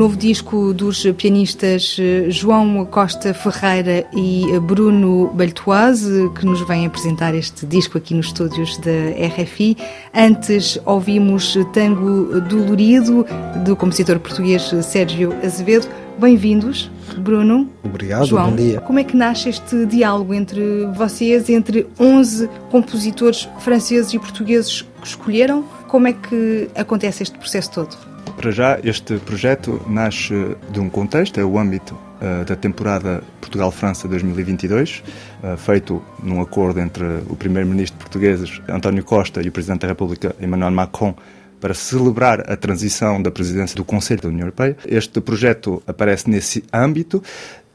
Novo disco dos pianistas eh, João Costa Ferreira e Bruno Baltoise, que nos vêm apresentar este disco aqui nos estúdios da RFI. Antes ouvimos Tango Dolorido, do compositor português Sérgio Azevedo. Bem-vindos, Bruno. Obrigado, João, bom dia. Como é que nasce este diálogo entre vocês, entre 11 compositores franceses e portugueses que escolheram? Como é que acontece este processo todo? Para já, este projeto nasce de um contexto, é o âmbito uh, da temporada Portugal-França 2022, uh, feito num acordo entre o primeiro-ministro português António Costa e o presidente da República Emmanuel Macron para celebrar a transição da presidência do Conselho da União Europeia. Este projeto aparece nesse âmbito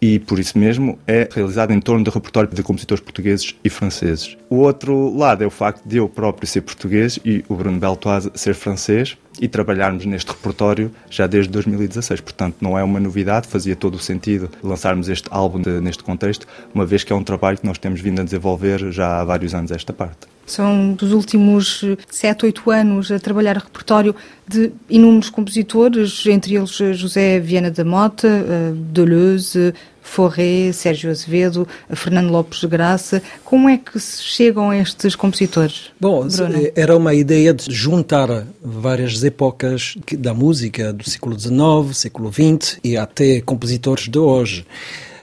e, por isso mesmo, é realizado em torno do repertório de compositores portugueses e franceses. O outro lado é o facto de eu próprio ser português e o Bruno Beltoise ser francês e trabalharmos neste repertório já desde 2016. Portanto, não é uma novidade, fazia todo o sentido lançarmos este álbum de, neste contexto, uma vez que é um trabalho que nós temos vindo a desenvolver já há vários anos esta parte. São dos últimos 7, 8 anos a trabalhar repertório de inúmeros compositores, entre eles José Viana da Mota, eh, Deleuze, Forré, Sérgio Azevedo, Fernando Lopes de Graça. Como é que se chegam estes compositores? Bom, Bruno? era uma ideia de juntar várias épocas da música do século XIX, século XX e até compositores de hoje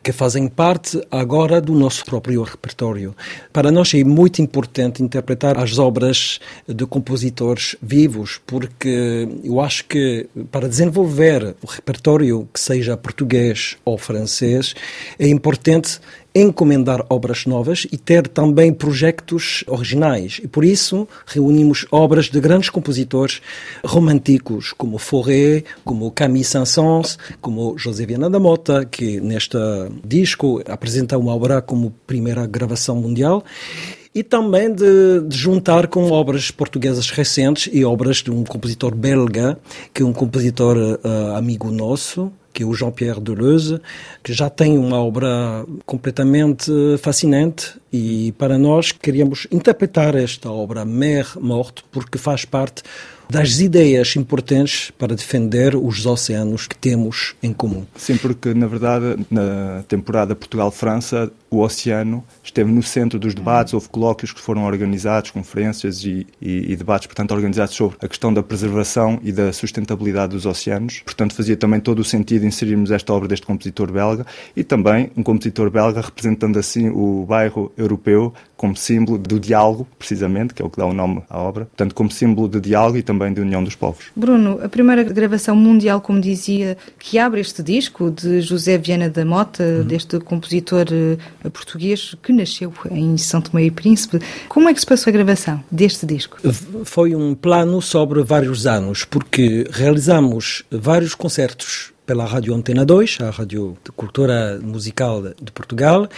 que fazem parte agora do nosso próprio repertório. Para nós é muito importante interpretar as obras de compositores vivos, porque eu acho que para desenvolver o repertório que seja português ou francês, é importante encomendar obras novas e ter também projetos originais. E por isso reunimos obras de grandes compositores românticos, como Fauré, como Camille Saint-Saëns, como José Viana da Mota, que neste disco apresenta uma obra como primeira gravação mundial e também de, de, juntar com obras portuguesas recentes e obras de um compositor belga, que é um compositor uh, amigo nosso, que é o Jean-Pierre Deleuze, que já tem uma obra completamente fascinante e para nós queríamos interpretar esta obra Mer Morte porque faz parte das ideias importantes para defender os oceanos que temos em comum. Sim, porque na verdade na temporada Portugal-França o oceano esteve no centro dos debates, houve colóquios que foram organizados, conferências e, e, e, debates, portanto, organizados sobre a questão da preservação e da sustentabilidade dos oceanos. Portanto, fazia também todo o sentido inserirmos esta obra deste compositor belga e também um compositor belga representando assim o bairro europeu como símbolo do diálogo, precisamente, que é o que dá o nome à obra, portanto, como símbolo de diálogo e também de união dos povos. Bruno, a primeira gravação mundial, como dizia, que abre este disco de José Viana da Mota, uhum. deste compositor eh, português que nasceu em São Tomé e Príncipe. Como é que se passou a gravação deste disco? Foi um plano sobre vários anos, porque realizamos vários concertos pela Rádio Antena 2, a Rádio de Cultura Musical de Portugal.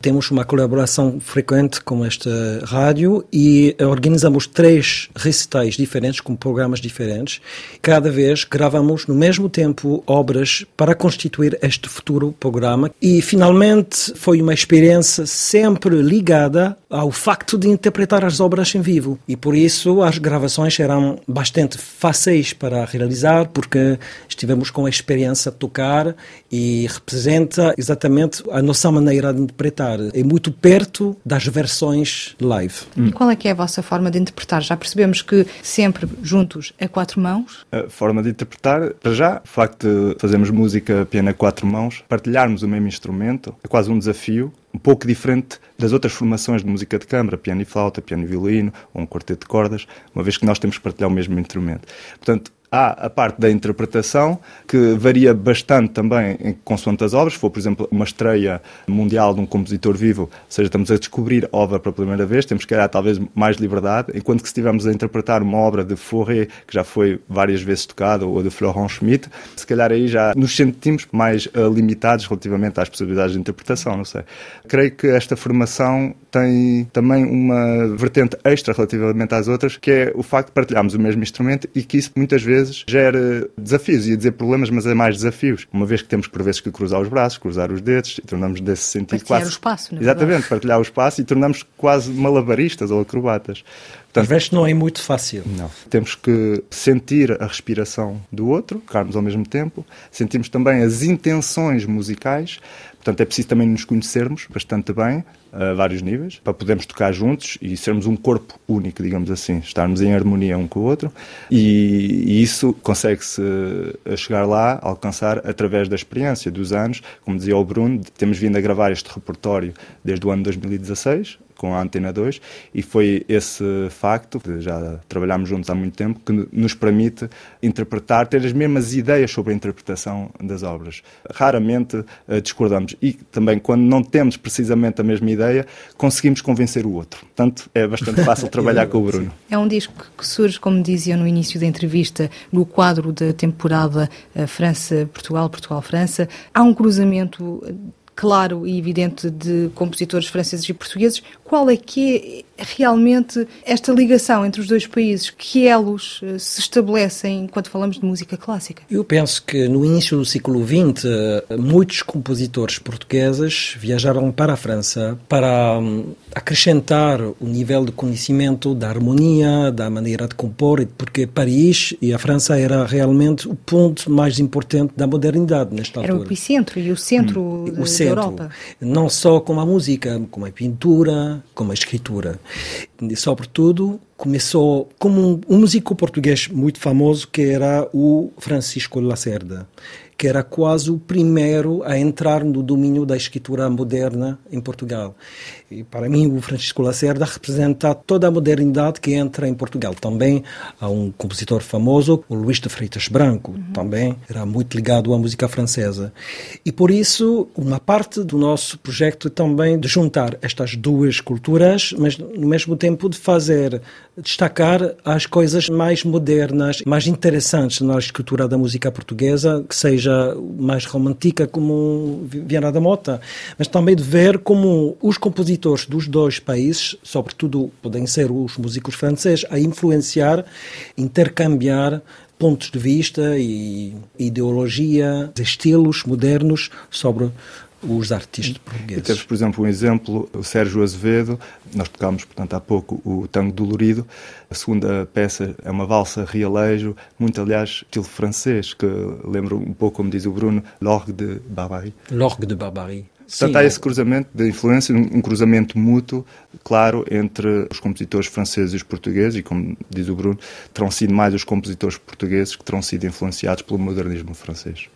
Temos uma colaboração frequente com esta rádio e organizamos três recitais diferentes, com programas diferentes. Cada vez gravamos no mesmo tempo obras para constituir este futuro programa e finalmente foi uma experiência sempre ligada ao facto de interpretar as obras em vivo e por isso as gravações eram bastante fáceis para realizar porque estivemos com a experiência a tocar e representa exatamente a nossa maneira de interpretar. É muito perto das versões live. E qual é que é a vossa forma de interpretar? Já percebemos que sempre juntos a quatro mãos? A forma de interpretar, para já, o facto de fazermos música piano a quatro mãos, partilharmos o mesmo instrumento, é quase um desafio um pouco diferente das outras formações de música de câmara, piano e flauta, piano e violino, ou um quarteto de cordas, uma vez que nós temos que partilhar o mesmo instrumento. Portanto, Há a parte da interpretação, que varia bastante também em consoante as obras. Se for, por exemplo, uma estreia mundial de um compositor vivo, ou seja, estamos a descobrir a obra pela primeira vez, temos que dar talvez mais liberdade, enquanto que se estivermos a interpretar uma obra de Fauré, que já foi várias vezes tocada, ou de Florent Schmitt, se calhar aí já nos sentimos mais uh, limitados relativamente às possibilidades de interpretação, não sei. Creio que esta formação tem também uma vertente extra relativamente às outras, que é o facto de partilharmos o mesmo instrumento e que isso muitas vezes gera desafios, ia dizer problemas, mas é mais desafios, uma vez que temos por vezes que cruzar os braços, cruzar os dedos e tornamos desse sentido partilhar quase... o espaço, não é Exatamente, verdade? partilhar o espaço e tornamos quase malabaristas ou acrobatas. Portanto, Às vezes não é muito fácil. Não. Temos que sentir a respiração do outro, tocarmos ao mesmo tempo, sentimos também as intenções musicais, portanto é preciso também nos conhecermos bastante bem, a vários níveis, para podermos tocar juntos e sermos um corpo único, digamos assim, estarmos em harmonia um com o outro. E, e isso consegue-se chegar lá, alcançar através da experiência dos anos. Como dizia o Bruno, temos vindo a gravar este repertório desde o ano 2016, com a Antena 2 e foi esse facto, já trabalhámos juntos há muito tempo, que nos permite interpretar, ter as mesmas ideias sobre a interpretação das obras. Raramente uh, discordamos e também quando não temos precisamente a mesma ideia, conseguimos convencer o outro. Portanto, é bastante fácil trabalhar com o Bruno. É um disco que surge, como dizia no início da entrevista, no quadro da temporada eh, França-Portugal, Portugal-França. Há um cruzamento claro e evidente de compositores franceses e portugueses, qual é que é realmente esta ligação entre os dois países? Que elos eh, se estabelecem quando falamos de música clássica? Eu penso que no início do século XX, eh, muitos compositores portugueses viajaram para a França para hum, acrescentar o nível de conhecimento da harmonia, da maneira de compor, porque Paris e a França era realmente o ponto mais importante da modernidade nesta altura. Era o epicentro e o centro, hum, de, o centro da Europa. Não só com a música, como a pintura, como a escritura. E, sobretudo, começou como um, um músico português muito famoso que era o Francisco Lacerda que era quase o primeiro a entrar no domínio da escritura moderna em Portugal. E para mim, o Francisco Lacerda representa toda a modernidade que entra em Portugal. Também há um compositor famoso, o Luís de Freitas Branco, uhum. também era muito ligado à música francesa. E por isso, uma parte do nosso projeto é também de juntar estas duas culturas, mas no mesmo tempo de fazer destacar as coisas mais modernas, mais interessantes na escritura da música portuguesa, que seja seja mais romântica como Viana da Mota, mas também de ver como os compositores dos dois países, sobretudo podem ser os músicos franceses, a influenciar, intercambiar pontos de vista e ideologia, estilos modernos sobre os artistas portugueses. E temos, por exemplo, um exemplo, o Sérgio Azevedo, nós tocámos, portanto, há pouco o Tango Dolorido, a segunda peça é uma valsa realejo, muito, aliás, estilo francês, que lembra um pouco, como diz o Bruno, L'Orgue de Barbarie. L'Orgue de Barbarie. Portanto, há esse cruzamento de influência, um cruzamento mútuo, claro, entre os compositores franceses e os portugueses, e como diz o Bruno, terão sido mais os compositores portugueses que terão sido influenciados pelo modernismo francês.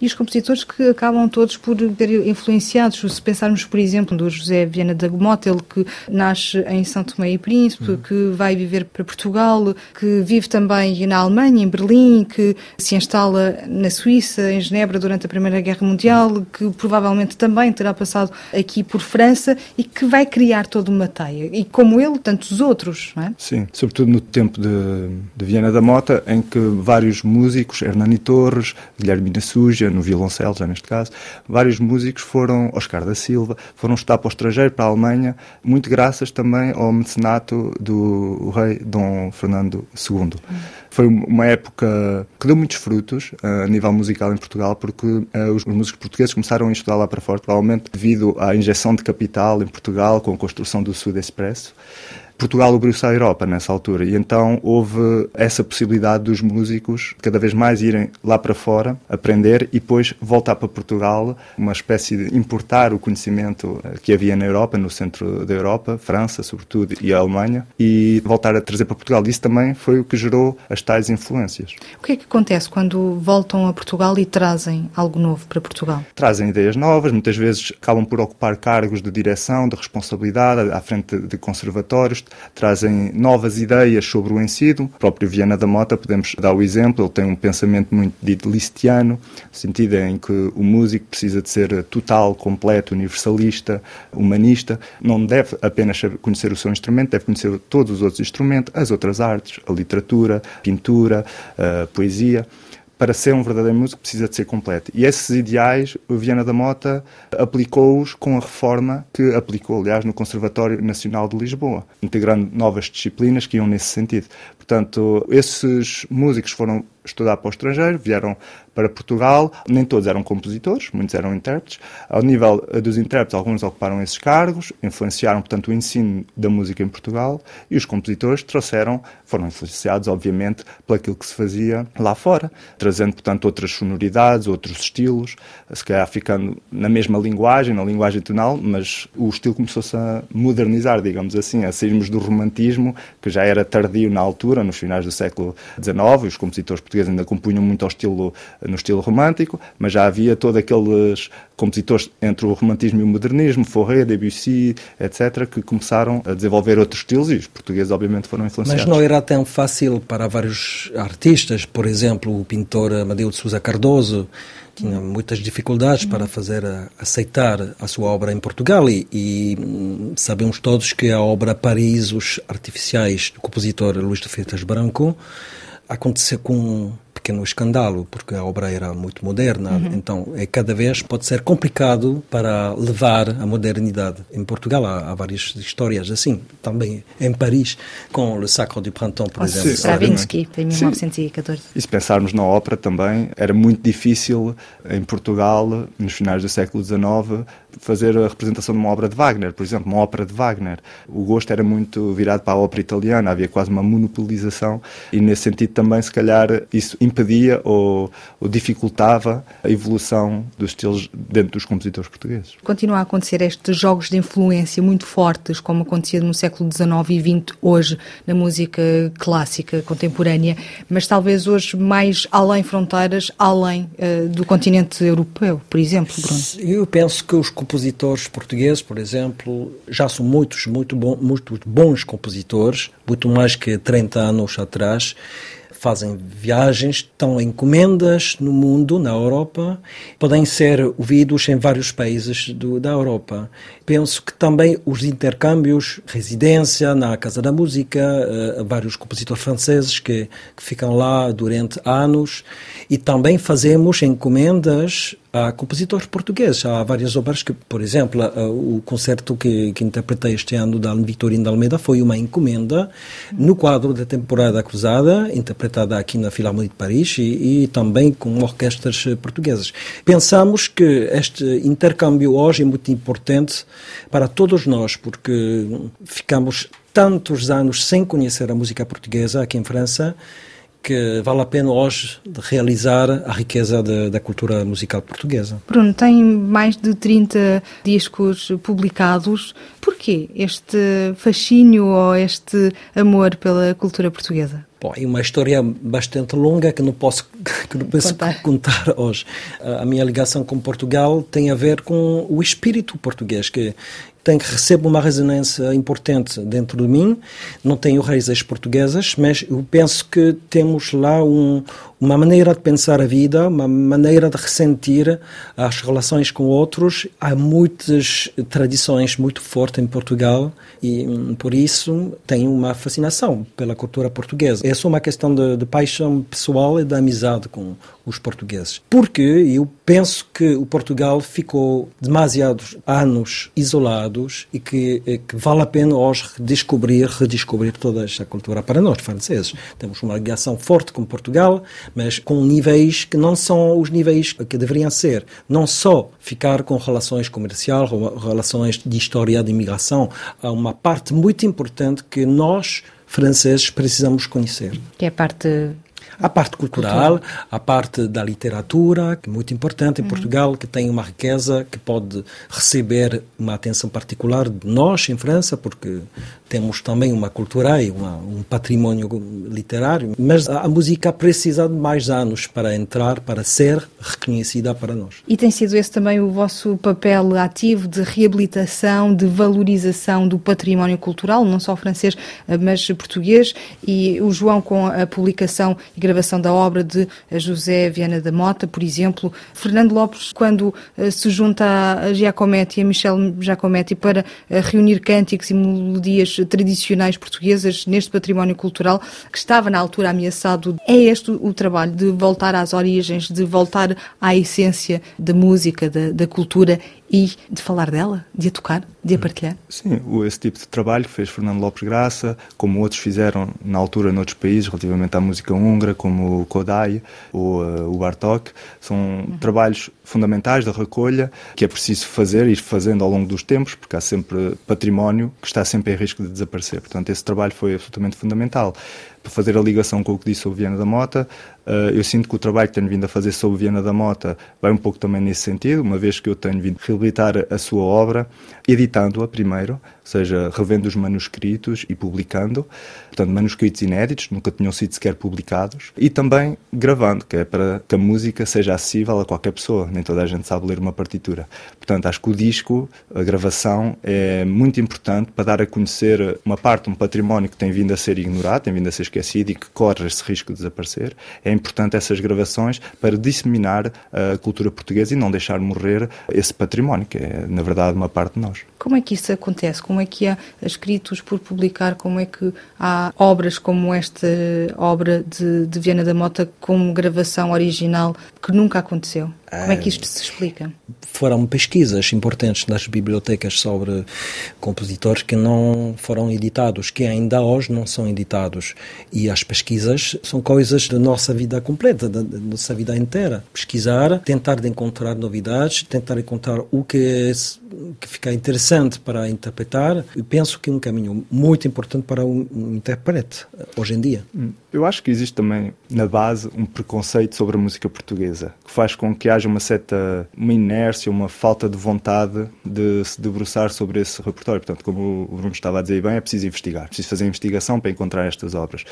E os compositores que acabam todos por ter influenciados, se pensarmos, por exemplo, do José Viana da Gomota, ele que nasce em São Tomé e Príncipe, uhum. que vai viver para Portugal, que vive também na Alemanha, em Berlim, que se instala na Suíça, em Genebra, durante a Primeira Guerra Mundial, que provavelmente também terá passado aqui por França e que vai criar toda uma teia. E como ele, tantos outros, não é? Sim, sobretudo no tempo de, de Viana da Mota, em que vários músicos, Hernani Torres, Guilherme Suja, no violoncelo, já neste caso, vários músicos foram, Oscar da Silva, foram estudar para o estrangeiro, para a Alemanha, muito graças também ao mecenato do rei Dom Fernando II. Foi uma época que deu muitos frutos uh, a nível musical em Portugal, porque uh, os, os, músicos portugueses começaram a estudar lá para fora, devido à injeção de capital em Portugal com a construção do Sud Expresso. Portugal abriu-se à Europa nessa altura e então houve essa possibilidade dos músicos cada vez mais irem lá para fora, aprender e depois voltar para Portugal, uma espécie de importar o conhecimento eh, que havia na Europa, no centro da Europa, França sobretudo e a Alemanha, e voltar a trazer para Portugal. Isso também foi o que gerou as tais influências. O que é que acontece quando voltam a Portugal e trazem algo novo para Portugal? Trazem ideias novas, muitas vezes acabam por ocupar cargos de direção, de responsabilidade à frente de conservatórios, trazem novas ideias sobre o ensino. O próprio Viana da Mota, podemos dar o exemplo, ele tem um pensamento muito dito listiano, no sentido em que o músico precisa de ser total, completo, universalista, humanista. Não deve apenas conhecer o seu instrumento, deve conhecer todos os outros instrumentos, as outras artes, a literatura, a pintura, a poesia para ser um verdadeiro músico precisa de ser completo. E esses ideais, o Viana da Mota aplicou-os com a reforma que aplicou, aliás, no Conservatório Nacional de Lisboa, integrando novas disciplinas que iam nesse sentido. Portanto, esses músicos foram estudar para o estrangeiro, vieram para Portugal. Nem todos eram compositores, muitos eram intérpretes. Ao nível eh, dos intérpretes, alguns ocuparam esses cargos, influenciaram, portanto, o ensino da música em Portugal e os compositores trouxeram, foram influenciados, obviamente, por aquilo que se fazia lá fora, trazendo, portanto, outras sonoridades, outros estilos, se calhar ficando na mesma linguagem, na linguagem tonal, mas o estilo começou-se a modernizar, digamos assim, a sairmos do romantismo, que já era tardio na altura, nos finais do século XIX, os compositores portugueses ainda compunham muito ao estilo, no estilo romântico, mas já havia todos aqueles compositores entre o romantismo e o modernismo, Fauré, Debussy, etc., que começaram a desenvolver outros estilos e os portugueses, obviamente, foram influenciados. Mas não era tão fácil para vários artistas, por exemplo, o pintor Amadeu de Sousa Cardoso, tinha muitas dificuldades para fazer aceitar a sua obra em Portugal e, e, hum, sabemos todos que a obra Paraísos Artificiais do compositor Luís de Freitas Branco aconteceu com pequeno escândalo, porque a obra era muito moderna, uhum. então é cada vez pode ser complicado para levar a modernidade. Em Portugal há, há várias histórias assim, também em Paris, com Le Sacre du Printemps, por exemplo. Stravinsky, em 1914. E se pensarmos na ópera também, era muito difícil em Portugal, nos finais do século XIX, fazer a representação de uma obra de Wagner, por exemplo, uma ópera de Wagner. O gosto era muito virado para a ópera italiana, havia quase uma monopolização e nesse sentido também, se calhar, isso impedia ou, ou dificultava a evolução dos estilos dentro dos compositores portugueses. Continua a acontecer estes jogos de influência muito fortes, como acontecia no século XIX e XX, hoje na música clássica contemporânea, mas talvez hoje mais além fronteiras, além uh, do continente europeu, por exemplo, Bruno. Eu penso que os compositores portugueses, por exemplo, já são muitos, muito, bom, muito bons compositores, muito mais que 30 anos atrás fazem viagens, estão encomendas no mundo, na Europa, podem ser ouvidos em vários países do, da Europa. Penso que também os intercâmbios, residência na Casa da Música, uh, vários compositores franceses que, que ficam lá durante anos, e também fazemos encomendas Há compositores portugueses, há várias obras que, por exemplo, o concerto que, que interpretei este ano da Vitorino de Almeida foi uma encomenda no quadro da temporada cruzada, interpretada aqui na Filarmonia de Paris e, e também com orquestras portuguesas. Pensamos que este intercâmbio hoje é muito importante para todos nós, porque ficamos tantos anos sem conhecer a música portuguesa aqui em França que vale a pena hoje realizar a riqueza de, da cultura musical portuguesa. Bruno, tem mais de 30 discos publicados. Porquê este fascínio ou este amor pela cultura portuguesa? Bom, é uma história bastante longa que não posso, que não posso contar. contar hoje. A minha ligação com Portugal tem a ver com o espírito português, que tem que receber uma resonância importante dentro de mim. Não tenho raízes portuguesas, mas eu penso que temos lá um, uma maneira de pensar a vida, uma maneira de ressentir as relações com outros. Há muitas tradições muito fortes em Portugal e hum, por isso tenho uma fascinação pela cultura portuguesa. É só uma questão de, de paixão pessoal e de amizade com os portugueses. Porque eu penso que o Portugal ficou demasiados anos e que, eh, que vale a pena hoje descobrir, redescobrir toda esta cultura para nós, franceses. Temos uma ligação forte com Portugal, mas com níveis que não são os níveis que deveriam ser. Não só ficar com relações comerciais, relações de história de imigração. Há uma parte muito importante que nós, franceses, precisamos conhecer. Que é a parte a parte cultural, cultural, a parte da literatura, que é muito importante em uhum. Portugal, que tem uma riqueza que pode receber uma atenção particular de nós em França, porque temos também uma cultura e uma, um património literário, mas a, a, música precisa de mais anos para entrar, para ser reconhecida para nós. E tem sido esse também o vosso papel ativo de reabilitação, de valorização do património cultural, não só francês, mas português, e o João com a publicação e gravação da obra de José Viana da Mota, por exemplo. Fernando Lopes, quando se junta a Giacometti, a Michel Giacometti, para reunir cânticos e melodias tradicionais portuguesas neste património cultural que estava na altura ameaçado, é este o trabalho de voltar às origens, de voltar à essência da música, da, da cultura e de falar dela, de a tocar, de a partilhar? Sim, esse tipo de trabalho que fez Fernando Lopes Graça, como outros fizeram na altura noutros países, relativamente à música húngara, como o Kodai ou uh, o Bartok, são uhum. trabalhos fundamentais da recolha que é preciso fazer e ir fazendo ao longo dos tempos, porque há sempre património que está sempre em risco de desaparecer. Portanto, esse trabalho foi absolutamente fundamental para fazer a ligação com o que disse o Viana da Mota, eh, eu sinto que o trabalho que tenho vindo a fazer sobre Viana da Mota vai um pouco também nesse sentido, uma vez que eu tenho vindo reabilitar a sua obra, editando-a primeiro, ou seja, revendo os manuscritos e publicando, portanto, manuscritos inéditos, nunca tinham sido sequer publicados, e também gravando, que é para que a música seja acessível a qualquer pessoa, nem toda a gente sabe ler uma partitura. Portanto, acho que o disco, a gravação, é muito importante para dar a conhecer uma parte, um património que tem vindo a ser ignorado, tem vindo a ser esquecido e que corre esse risco de desaparecer. É importante essas gravações para disseminar a cultura portuguesa e não deixar morrer esse património, que é, na verdade, uma parte de nós. Como é que isso acontece? Como é que há escritos por publicar? Como é que há obras como esta obra de, de Viana da Mota com gravação original que nunca aconteceu? Como é que isto se explica? Foram pesquisas importantes nas bibliotecas sobre compositores que não foram editados, que ainda hoje não são editados. E as pesquisas são coisas da nossa vida completa, da, nossa vida inteira. Pesquisar, tentar de encontrar novidades, tentar encontrar o que, é, que fica interessante para interpretar. E penso que é um caminho muito importante para um, um intérprete hoje em dia. Hum. Eu acho que existe também na base um preconceito sobre a música portuguesa, que faz com que haja uma certa uma inércia, uma falta de vontade de se debruçar sobre esse repertório. Portanto, como o Bruno estava a dizer bem, é preciso investigar, é preciso fazer investigação para encontrar estas obras.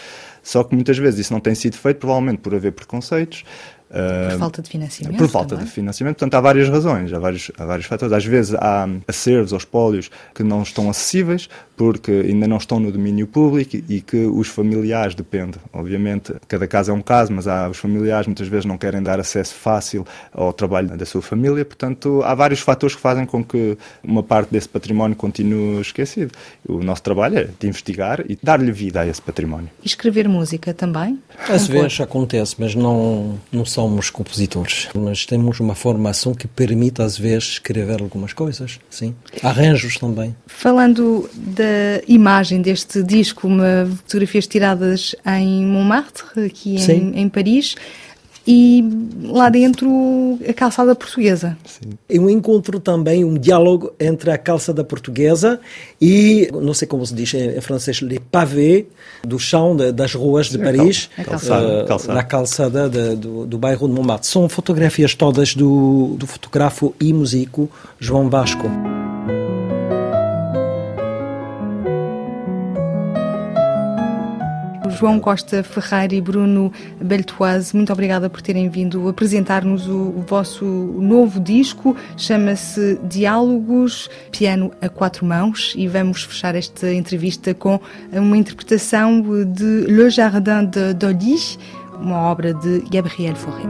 Só que muitas vezes isso não tem sido feito, provavelmente por haver preconceitos, por falta de financiamento? Por falta também? de financiamento. Portanto, há várias razões, há vários, há vários fatores. Às vezes há acervos ou espólios que não estão acessíveis porque ainda não estão no domínio público e que os familiares, depende, obviamente, cada caso é um caso, mas há, os familiares muitas vezes não querem dar acesso fácil ao trabalho da sua família. Portanto, há vários fatores que fazem com que uma parte desse património continue esquecido. O nosso trabalho é de investigar e dar-lhe vida a esse património. E escrever música também? Às vezes acontece, mas não, não somos compositores, mas temos uma formação que permite às vezes escrever algumas coisas, sim. Arranjos também. Falando da imagem deste disco, uma fotografias tiradas em Montmartre, aqui em, em Paris e lá dentro a calçada portuguesa. Sim. É um encontro também, um diálogo entre a calçada portuguesa e, não sei como se diz em francês, les pavés do chão de, das ruas de Paris, a calçada, uh, calçada. na calçada de, do, do bairro de Montmartre. São fotografias todas do, do fotógrafo e músico João Vasco. João Costa Ferreira e Bruno Beltoise, muito obrigada por terem vindo apresentar-nos o, vosso novo disco. Chama-se Diálogos, piano a quatro mãos, e vamos fechar esta entrevista com uma interpretação de Le Jardin de Dolly, uma obra de Gabriel Fauré.